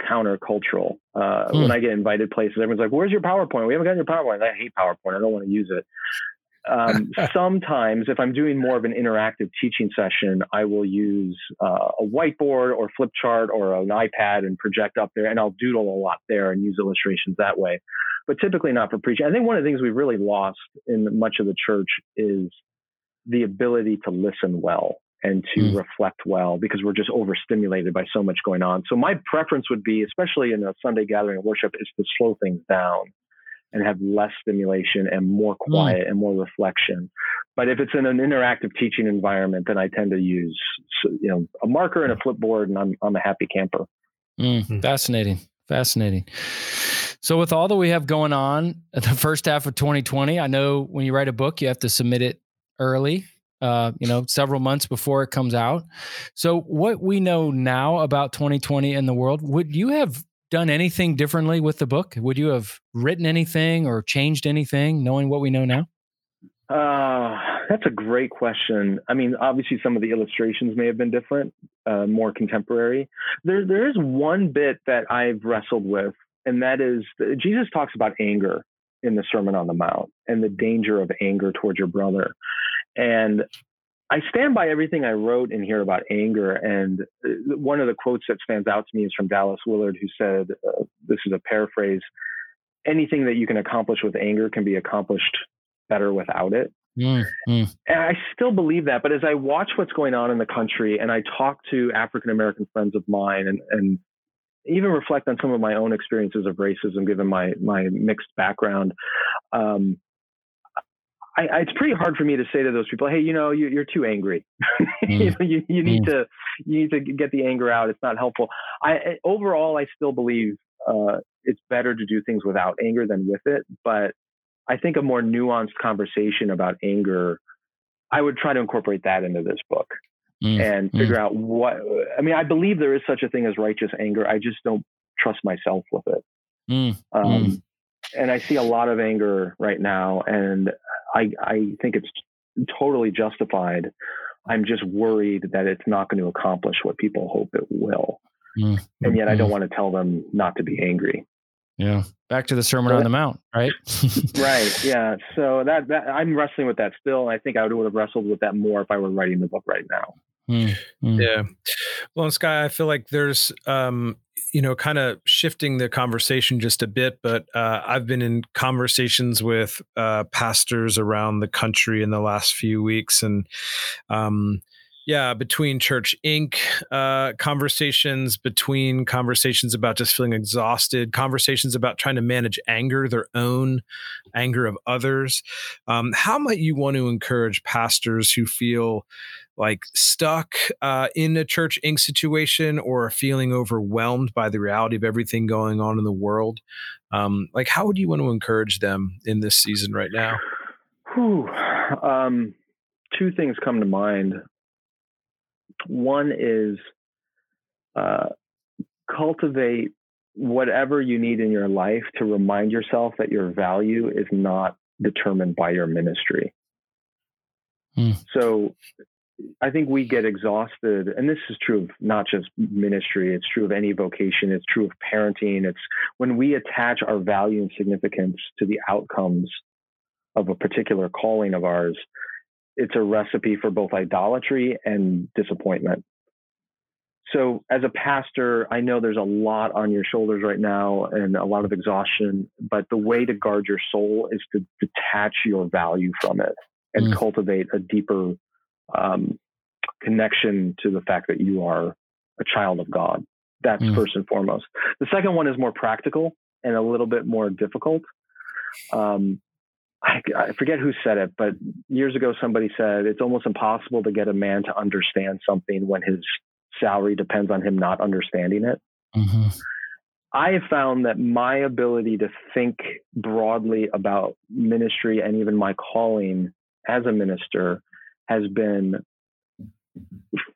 countercultural. Uh, hmm. When I get invited places, everyone's like, "Where's your PowerPoint? We haven't gotten your PowerPoint." I hate PowerPoint. I don't want to use it. Um, [laughs] sometimes, if I'm doing more of an interactive teaching session, I will use uh, a whiteboard or flip chart or an iPad and project up there, and I'll doodle a lot there and use illustrations that way. But typically not for preaching. I think one of the things we've really lost in much of the church is the ability to listen well and to mm. reflect well because we're just overstimulated by so much going on. So my preference would be, especially in a Sunday gathering of worship, is to slow things down and have less stimulation and more hmm. quiet mm. and more reflection. But if it's in an interactive teaching environment, then I tend to use you know a marker and a flipboard, and I'm I'm a happy camper. Mm, fascinating, fascinating. So with all that we have going on, [laughs] the first half of 2020, I know when you write a book, you have to submit it early uh, you know, several months before it comes out. So, what we know now about 2020 in the world, would you have done anything differently with the book? Would you have written anything or changed anything, knowing what we know now? Uh, that's a great question. I mean, obviously, some of the illustrations may have been different, uh, more contemporary. There, there is one bit that I've wrestled with, and that is Jesus talks about anger in the Sermon on the Mount and the danger of anger towards your brother. And I stand by everything I wrote in here about anger. And uh, one of the quotes that stands out to me is from Dallas Willard, who said, uh, This is a paraphrase anything that you can accomplish with anger can be accomplished better without it. Mm, mm. And I still believe that. But as I watch what's going on in the country and I talk to African American friends of mine and, and even reflect on some of my own experiences of racism, given my, my mixed background, um, I, I, it's pretty hard for me to say to those people, "Hey, you know, you, are too angry. [laughs] Mm. you, you, you, need mm. to you need to get the anger out. It's not helpful." I overall, I still believe uh, it's better to do things without anger than with it. But I think a more nuanced conversation about anger, I would try to incorporate that into this book mm. and mm. figure out what. I mean, I believe there is such a thing as righteous anger. I just don't trust myself with it. Mm. Um, and I see a lot of anger right now, and I, I think it's totally justified. I'm just worried that it's not going to accomplish what people hope it will. Mm-hmm. And yet I don't mm-hmm. want to tell them not to be angry. Yeah. Back to the Sermon so on the Mount, right? [laughs] right. Yeah. So that, that I'm wrestling with that still. I think I would have wrestled with that more if I were writing the book right now. Mm-hmm. Yeah. Well, and Skye, I feel like there's um, you know, kind of shifting the conversation just a bit, but uh, I've been in conversations with uh, pastors around the country in the last few weeks, and um, yeah, between Church Inc. Uh, conversations, between conversations about just feeling exhausted, conversations about trying to manage anger, their own anger of others. Um, how might you want to encourage pastors who feel like stuck uh, in a church inc situation or feeling overwhelmed by the reality of everything going on in the world um, like how would you want to encourage them in this season right now Whew. Um, two things come to mind one is uh, cultivate whatever you need in your life to remind yourself that your value is not determined by your ministry. Mm. So I think we get exhausted, and this is true of not just ministry, it's true of any vocation, it's true of parenting. It's when we attach our value and significance to the outcomes of a particular calling of ours, it's a recipe for both idolatry and disappointment. So, as a pastor, I know there's a lot on your shoulders right now and a lot of exhaustion, but the way to guard your soul is to detach your value from it and mm. cultivate a deeper um, connection to the fact that you are a child of God. That's mm. first and foremost. The second one is more practical and a little bit more difficult. Um, I, I, forget who said it, but years ago somebody said it's almost impossible to get a man to understand something when his salary depends on him not understanding it. Mm-hmm. I have found that my ability to think broadly about ministry and even my calling as a minister has been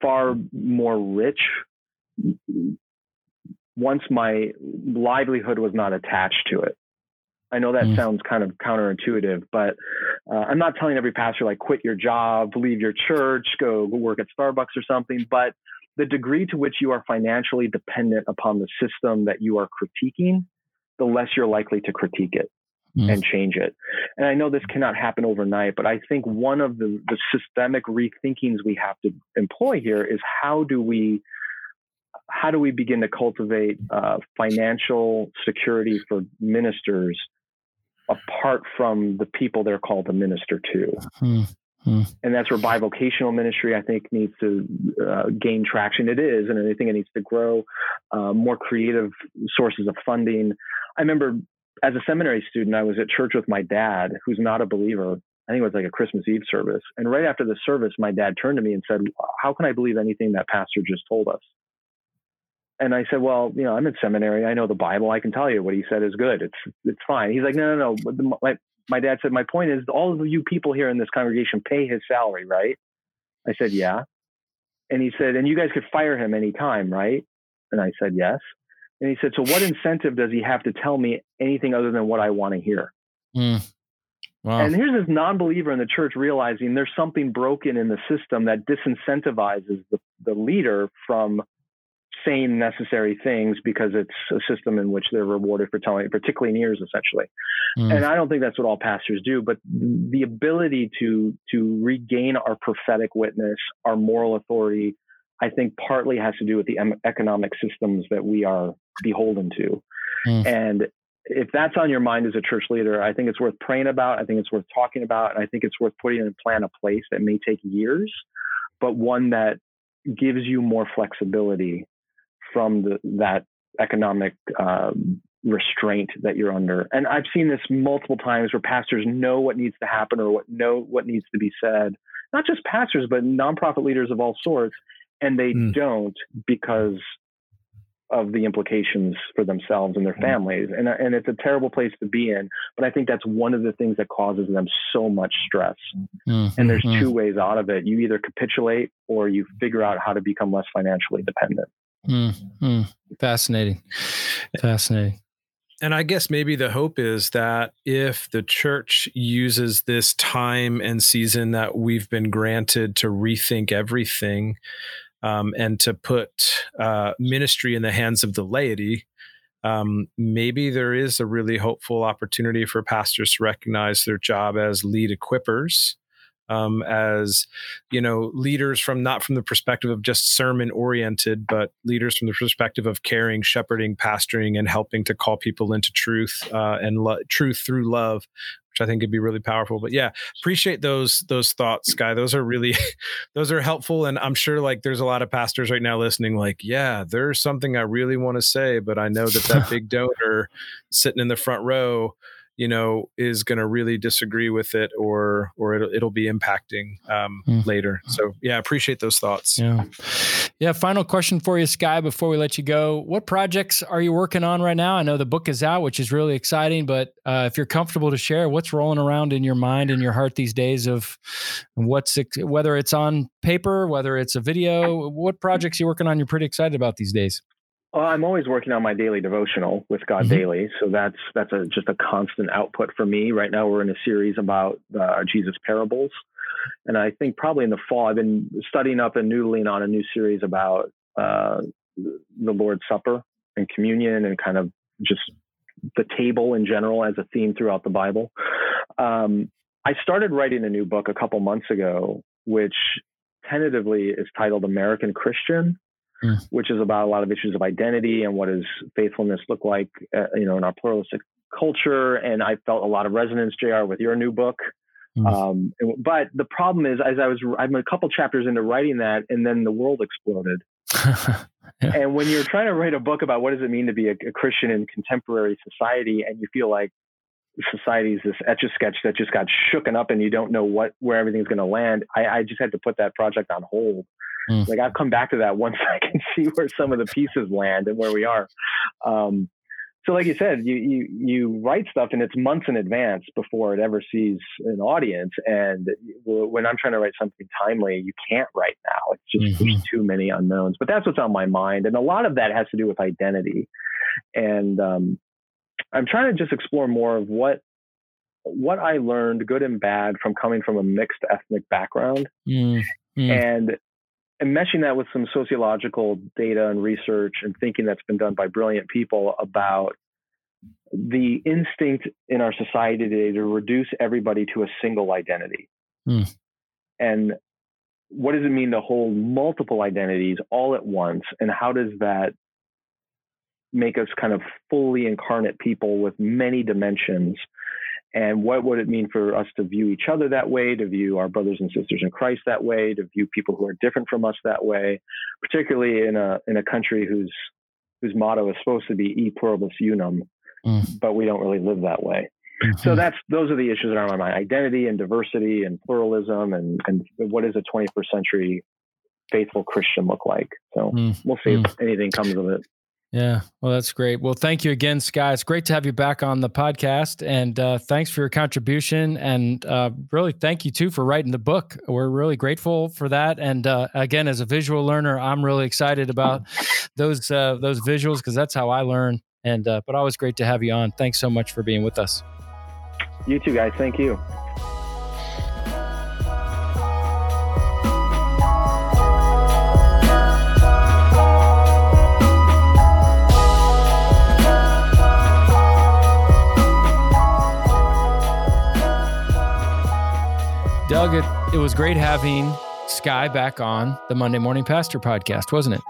far more rich once my livelihood was not attached to it. I know that mm. sounds kind of counterintuitive, but uh, I'm not telling every pastor like quit your job, leave your church, go work at Starbucks or something. But the degree to which you are financially dependent upon the system that you are critiquing, the less you're likely to critique it mm. and change it. And I know this cannot happen overnight, but I think one of the, the systemic rethinkings we have to employ here is how do we how do we begin to cultivate uh, financial security for ministers apart from the people they're called to minister to? Hmm. And that's where bivocational ministry, I think, needs to uh, gain traction. It is, and I think it needs to grow. Uh, more creative sources of funding. I remember as a seminary student, I was at church with my dad, who's not a believer. I think it was like a Christmas Eve service. And right after the service, my dad turned to me and said, How can I believe anything that pastor just told us? And I said, well, you know, I'm in seminary. I know the Bible. I can tell you what he said is good. It's it's fine. He's like, no, no, no. My, my dad said, my point is, all of you people here in this congregation pay his salary, right? I said, yeah. And he said, and you guys could fire him anytime, right? And I said, yes. And he said, so what incentive does he have to tell me anything other than what I want to hear? Mm. Wow. And here's this non-believer in the church realizing there's something broken in the system that disincentivizes the, the leader from saying necessary things because it's a system in which they're rewarded for telling, particularly in ears, essentially. Mm. And I don't think that's what all pastors do, but the ability to to regain our prophetic witness, our moral authority, I think partly has to do with the economic systems that we are beholden to. Mm. And if that's on your mind as a church leader, I think it's worth praying about. I think it's worth talking about. And I think it's worth putting in a plan a place that may take years, but one that gives you more flexibility from the, that economic um, restraint that you're under. And I've seen this multiple times where pastors know what needs to happen or what know what needs to be said. Not just pastors, but nonprofit leaders of all sorts, and they mm. don't because of the implications for themselves and their hmm. families. And, and it's a terrible place to be in. But I think that's one of the things that causes them so much stress. Mm-hmm. And there's hmm. two ways out of it. You either capitulate or you figure out how to become less financially dependent. Mm-hmm. Fascinating. Fascinating. And I guess maybe the hope is that if the church uses this time and season that we've been granted to rethink everything um, and to put uh, ministry in the hands of the laity, um, maybe there is a really hopeful opportunity for pastors to recognize their job as lead equippers um, as you know leaders from not from the perspective of just sermon oriented but leaders from the perspective of caring shepherding pastoring and helping to call people into truth uh, and lo- truth through love which i think could be really powerful but yeah appreciate those those thoughts guy those are really [laughs] those are helpful and i'm sure like there's a lot of pastors right now listening like yeah there's something i really want to say but i know that that [laughs] big donor sitting in the front row you know is going to really disagree with it or or it'll, it'll be impacting um, mm. later. So yeah appreciate those thoughts. Yeah. Yeah final question for you skye before we let you go. What projects are you working on right now? I know the book is out which is really exciting but uh, if you're comfortable to share what's rolling around in your mind and your heart these days of what's whether it's on paper whether it's a video what projects you're working on you're pretty excited about these days well, I'm always working on my daily devotional with God mm-hmm. daily, so that's that's a, just a constant output for me. Right now, we're in a series about uh, Jesus parables, and I think probably in the fall, I've been studying up and noodling on a new series about uh, the Lord's Supper and communion, and kind of just the table in general as a theme throughout the Bible. Um, I started writing a new book a couple months ago, which tentatively is titled American Christian mm. which is about a lot of issues of identity and what does faithfulness look like, uh, you know, in our pluralistic culture. And I felt a lot of resonance, Jr., with your new book. Mm. Um, but the problem is, as I was, I'm a couple chapters into writing that, and then the world exploded. [laughs] yeah. And when you're trying to write a book about what does it mean to be a, a Christian in contemporary society, and you feel like society is this etch a sketch that just got shooken up and you don't know what where everything's going to land, I, I, just had to put that project on hold. Mm. Like I've come back to that [laughs] once I can see where some of the pieces land and where we are. Um, so like you said, you, you, you write stuff and it's months in advance before it ever sees an audience. And when I'm trying to write something timely, you can't write now. It's just mm-hmm. there's too many unknowns. But that's what's on my mind, and a lot of that has to do with identity. And um, I'm trying to just explore more of what what I learned, good and bad, from coming from a mixed ethnic background, mm-hmm. and and meshing that with some sociological data and research and thinking that's been done by brilliant people about the instinct in our society today to reduce everybody to a single identity. Mm. And what does it mean to hold multiple identities all at once? And how does that make us kind of fully incarnate people with many dimensions and what would it mean for us to view each other that way, to view our brothers and sisters in Christ that way, to view people who are different from us that way, particularly in a in a country whose whose motto is supposed to be "e pluribus unum," mm. but we don't really live that way. Mm-hmm. So that's those are the issues that are on my mind: identity and diversity and pluralism, and and what does a 21st century faithful Christian look like? So mm. we'll see mm. if anything comes of it. Yeah, well, that's great. Well, thank you again, Skye. It's great to have you back on the podcast, and uh, thanks for your contribution. And uh, really, thank you too for writing the book. We're really grateful for that. And uh, again, as a visual learner, I'm really excited about those uh, those visuals because that's how I learn. And uh, but always great to have you on. Thanks so much for being with us. You too, guys. Thank you. Doug, it, it was great having Skye back on the Monday Morning Pastor podcast, wasn't it?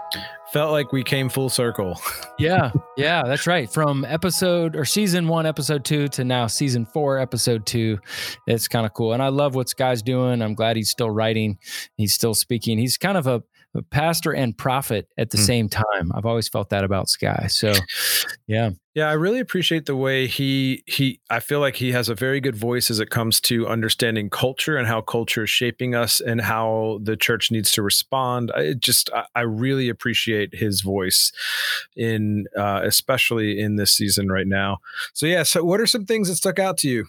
Felt like we came full circle. [laughs] yeah, yeah, that's right. From episode or season one, episode two to now season four, episode two. It's kind of cool. And I love what Skye's doing. I'm glad he's still writing, he's still speaking. He's kind of a a pastor and prophet at the mm. same time. I've always felt that about Skye. So, yeah. Yeah, I really appreciate the way he he I feel like he has a very good voice as it comes to understanding culture and how culture is shaping us and how the church needs to respond. I just I, I really appreciate his voice in uh, especially in this season right now. So yeah, so what are some things that stuck out to you?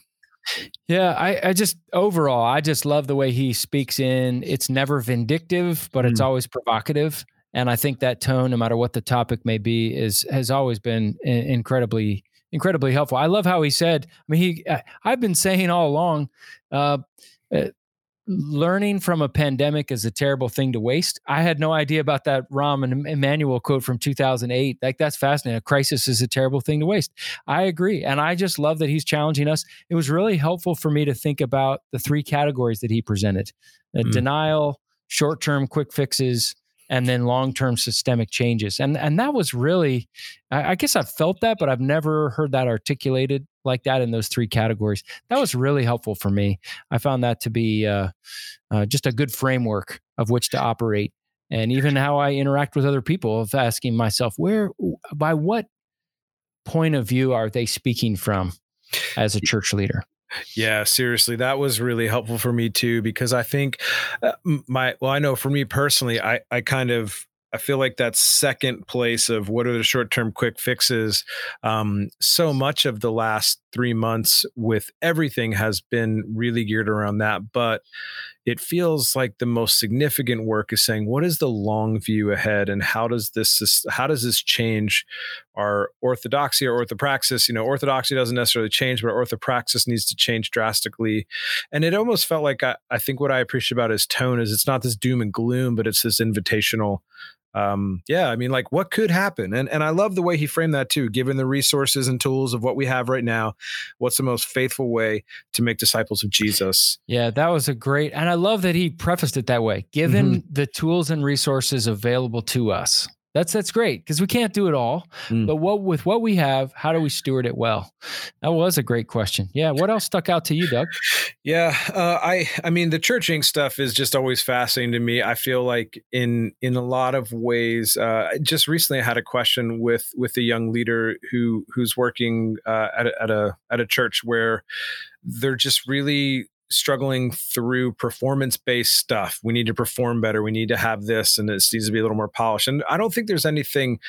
Yeah, I, I just overall, I just love the way he speaks in. It's never vindictive, but mm. it's always provocative. And I think that tone, no matter what the topic may be, is has always been incredibly, incredibly helpful. I love how he said. I mean, he. I've been saying all along, uh, uh learning from a pandemic is a terrible thing to waste. I had no idea about that Rahm Emanuel quote from 2008. Like that's fascinating. A crisis is a terrible thing to waste. I agree, and I just love that he's challenging us. It was really helpful for me to think about the three categories that he presented: mm. denial, short-term quick fixes, and then long-term systemic changes. And and that was really, I, I guess I've felt that, but I've never heard that articulated like that in those three categories. That was really helpful for me. I found that to be uh, uh, just a good framework of which to operate, and even how I interact with other people. Of asking myself, where, by what point of view are they speaking from as a church leader? Yeah, seriously, that was really helpful for me too because I think uh, my well, I know for me personally, I I kind of I feel like that second place of what are the short term quick fixes. Um, so much of the last three months with everything has been really geared around that. But it feels like the most significant work is saying what is the long view ahead and how does this how does this change our orthodoxy or orthopraxis? You know orthodoxy doesn't necessarily change but orthopraxis needs to change drastically. And it almost felt like I, I think what i appreciate about his tone is it's not this doom and gloom but it's this invitational um, yeah, I mean, like what could happen? And and I love the way he framed that too, given the resources and tools of what we have right now. What's the most faithful way to make disciples of Jesus? Yeah, that was a great, and I love that he prefaced it that way. Given mm-hmm. the tools and resources available to us, That's that's great because we can't do it all. Mm. But what with what we have, how do we steward it well? That was a great question. Yeah. What else stuck out to you, Doug? Yeah, uh, I I mean the churching stuff is just always fascinating to me. I feel like in in a lot of ways. Uh, just recently, I had a question with with a young leader who who's working uh, at a, at a at a church where they're just really struggling through performance based stuff. We need to perform better. We need to have this, and this needs to be a little more polished. And I don't think there's anything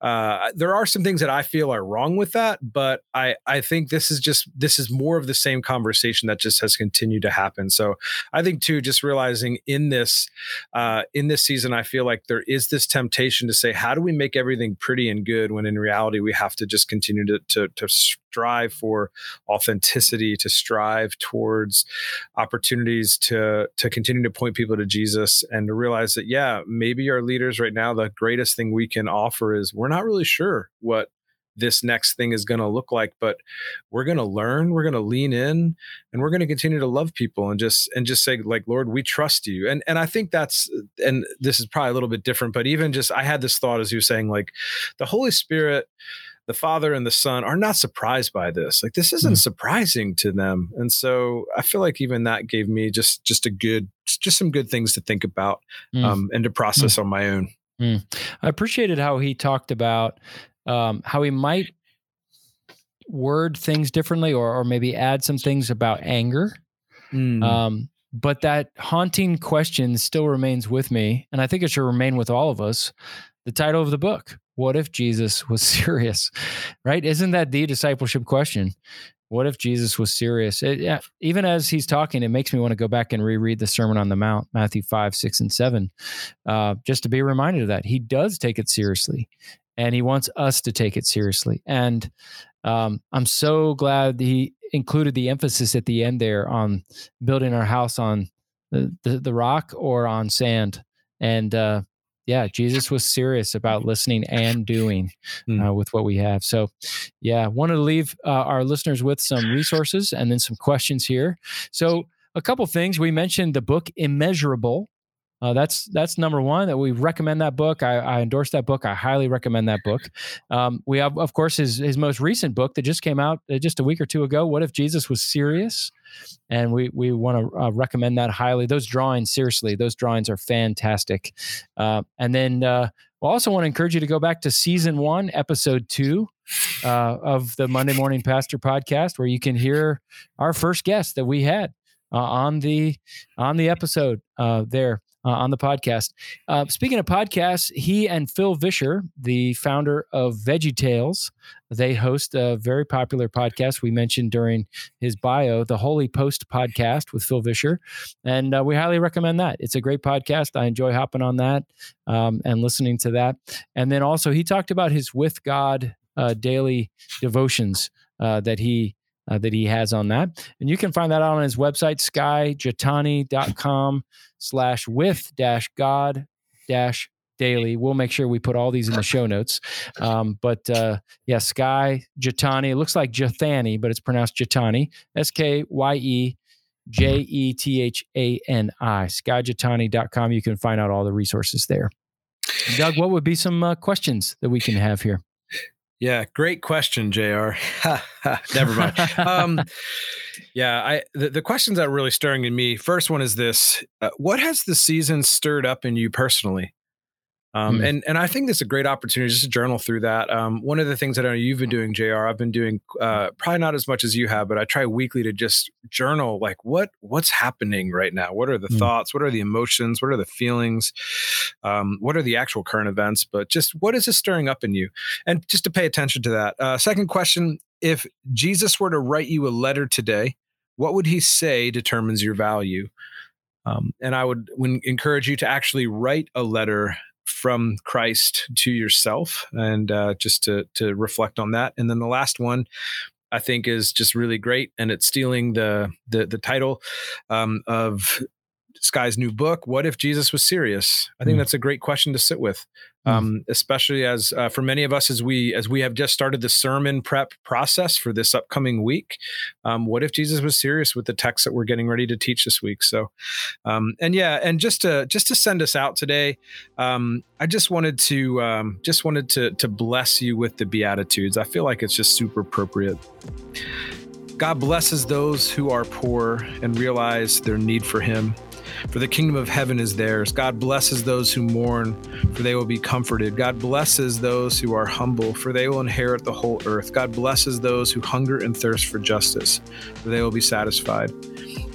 uh, there are some things that I feel are wrong with that, but I I think this is just this is more of the same conversation that just has continued to happen. So I think too, just realizing in this uh, in this season, I feel like there is this temptation to say, how do we make everything pretty and good when in reality we have to just continue to to, to strive for authenticity, to strive towards opportunities to to continue to point people to Jesus, and to realize that yeah, maybe our leaders right now, the greatest thing we can offer is we're not really sure what this next thing is going to look like but we're going to learn we're going to lean in and we're going to continue to love people and just and just say like lord we trust you. And and i think that's and this is probably a little bit different but even just i had this thought as you were saying like the holy spirit the father and the son are not surprised by this like this isn't mm. surprising to them and so i feel like even that gave me just just a good just some good things to think about mm. um, and to process mm. on my own mm. i appreciated how he talked about um, how he might word things differently or, or maybe add some things about anger mm. um, but that haunting question still remains with me and i think it should remain with all of us the title of the book what if Jesus was [laughs] serious? Right? Isn't that the discipleship question? What if Jesus was serious? It, yeah, even as he's talking, it makes me want to go back and reread the Sermon on the Mount, Matthew 5, 6, and 7, uh, just to be reminded of that. He does take it seriously, and he wants us to take it seriously. And um, I'm so glad he included the emphasis at the end there on building our house on the, the, the rock or on sand. And uh, yeah, Jesus was serious about listening and doing mm. uh, with what we have. So, yeah, wanted to leave uh, our listeners with some resources and then some questions here. So, a couple things we mentioned the book Immeasurable uh, that's that's number one that we recommend that book. I, I, endorse that book. I highly recommend that book. Um, we have, of course, his his most recent book that just came out uh, just a week or two ago. What if Jesus was serious? And we we want to uh, recommend that highly. Those drawings, seriously, those drawings are fantastic. Uh, and then uh, we also want to encourage you to go back to season one, episode two uh, of the Monday Morning Pastor podcast, where you can hear our first guest that we had. on the on the episode there uh, on the podcast. Uh, speaking of podcasts, he and Phil Vischer, the founder of Veggie Tales, they host a very popular podcast we mentioned during his bio, the Holy Post podcast with Phil Vischer. And uh, we highly recommend that. It's a great podcast. I enjoy hopping on that um, and listening to that. And then also, he talked about his With God uh, daily devotions uh, that he uh, that he has on that. And you can find that out on his website, skyejethani.com slash with dash God dash daily. We'll make sure we put all these in the show notes. Um, but uh, yeah, Skye Jethani. It looks like Jethani, but it's pronounced Jethani. S K Y E J E T H A N I. SkyeJethani.com. You can find out all the resources there. Doug, what would be some uh, questions that we can have here? Yeah, great question, Jr. [laughs] Never mind. um, yeah, I the, the, questions that are really stirring in me. First one is this: uh, What has the season stirred up in you personally? Um, mm. And and I think this is a great opportunity just to journal through that. Um, one of the things that I know you've been doing, Jr. I've been doing uh, probably not as much as you have, but I try weekly to just journal like what what's happening right now. What are the mm. thoughts? What are the emotions? What are the feelings? Um, what are the actual current events? But just what is this stirring up in you? And just to pay attention to that. Uh, second question: If Jesus were to write you a letter today, what would he say determines your value? Um, and I would, would encourage you to actually write a letter from Christ to yourself, and uh, just to to reflect on that. And then the last one, I think, is just really great, and it's stealing the the, the title um, of Skye's new book, What If Jesus Was Serious? I think mm. that's a great question to sit with. Um, especially as uh, for many of us as we as we have just started the sermon prep process for this upcoming week um, what if jesus was serious with the text that we're getting ready to teach this week so um, and yeah and just to just to send us out today um, i just wanted to um, just wanted to to bless you with the beatitudes i feel like it's just super appropriate god blesses those who are poor and realize their need for him for the kingdom of heaven is theirs. God blesses those who mourn, for they will be comforted. God blesses those who are humble, for they will inherit the whole earth. God blesses those who hunger and thirst for justice, for they will be satisfied.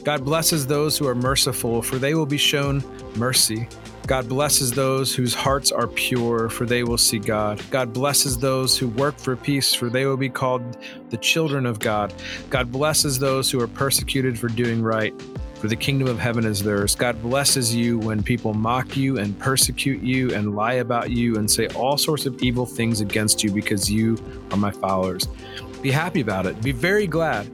God blesses those who are merciful, for they will be shown mercy. God blesses those whose hearts are pure, for they will see God. God blesses those who work for peace, for they will be called the children of God. God blesses those who are persecuted for doing right for the kingdom of heaven is theirs. God blesses you when people mock you and persecute you and lie about you and say all sorts of evil things against you because you are my followers. Be happy about it. Be very glad,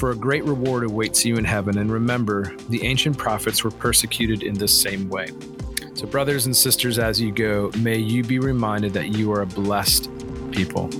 for a great reward awaits you in heaven. And remember, the ancient prophets were persecuted in this same way. So, brothers and sisters, as you go, may you be reminded that you are a blessed people.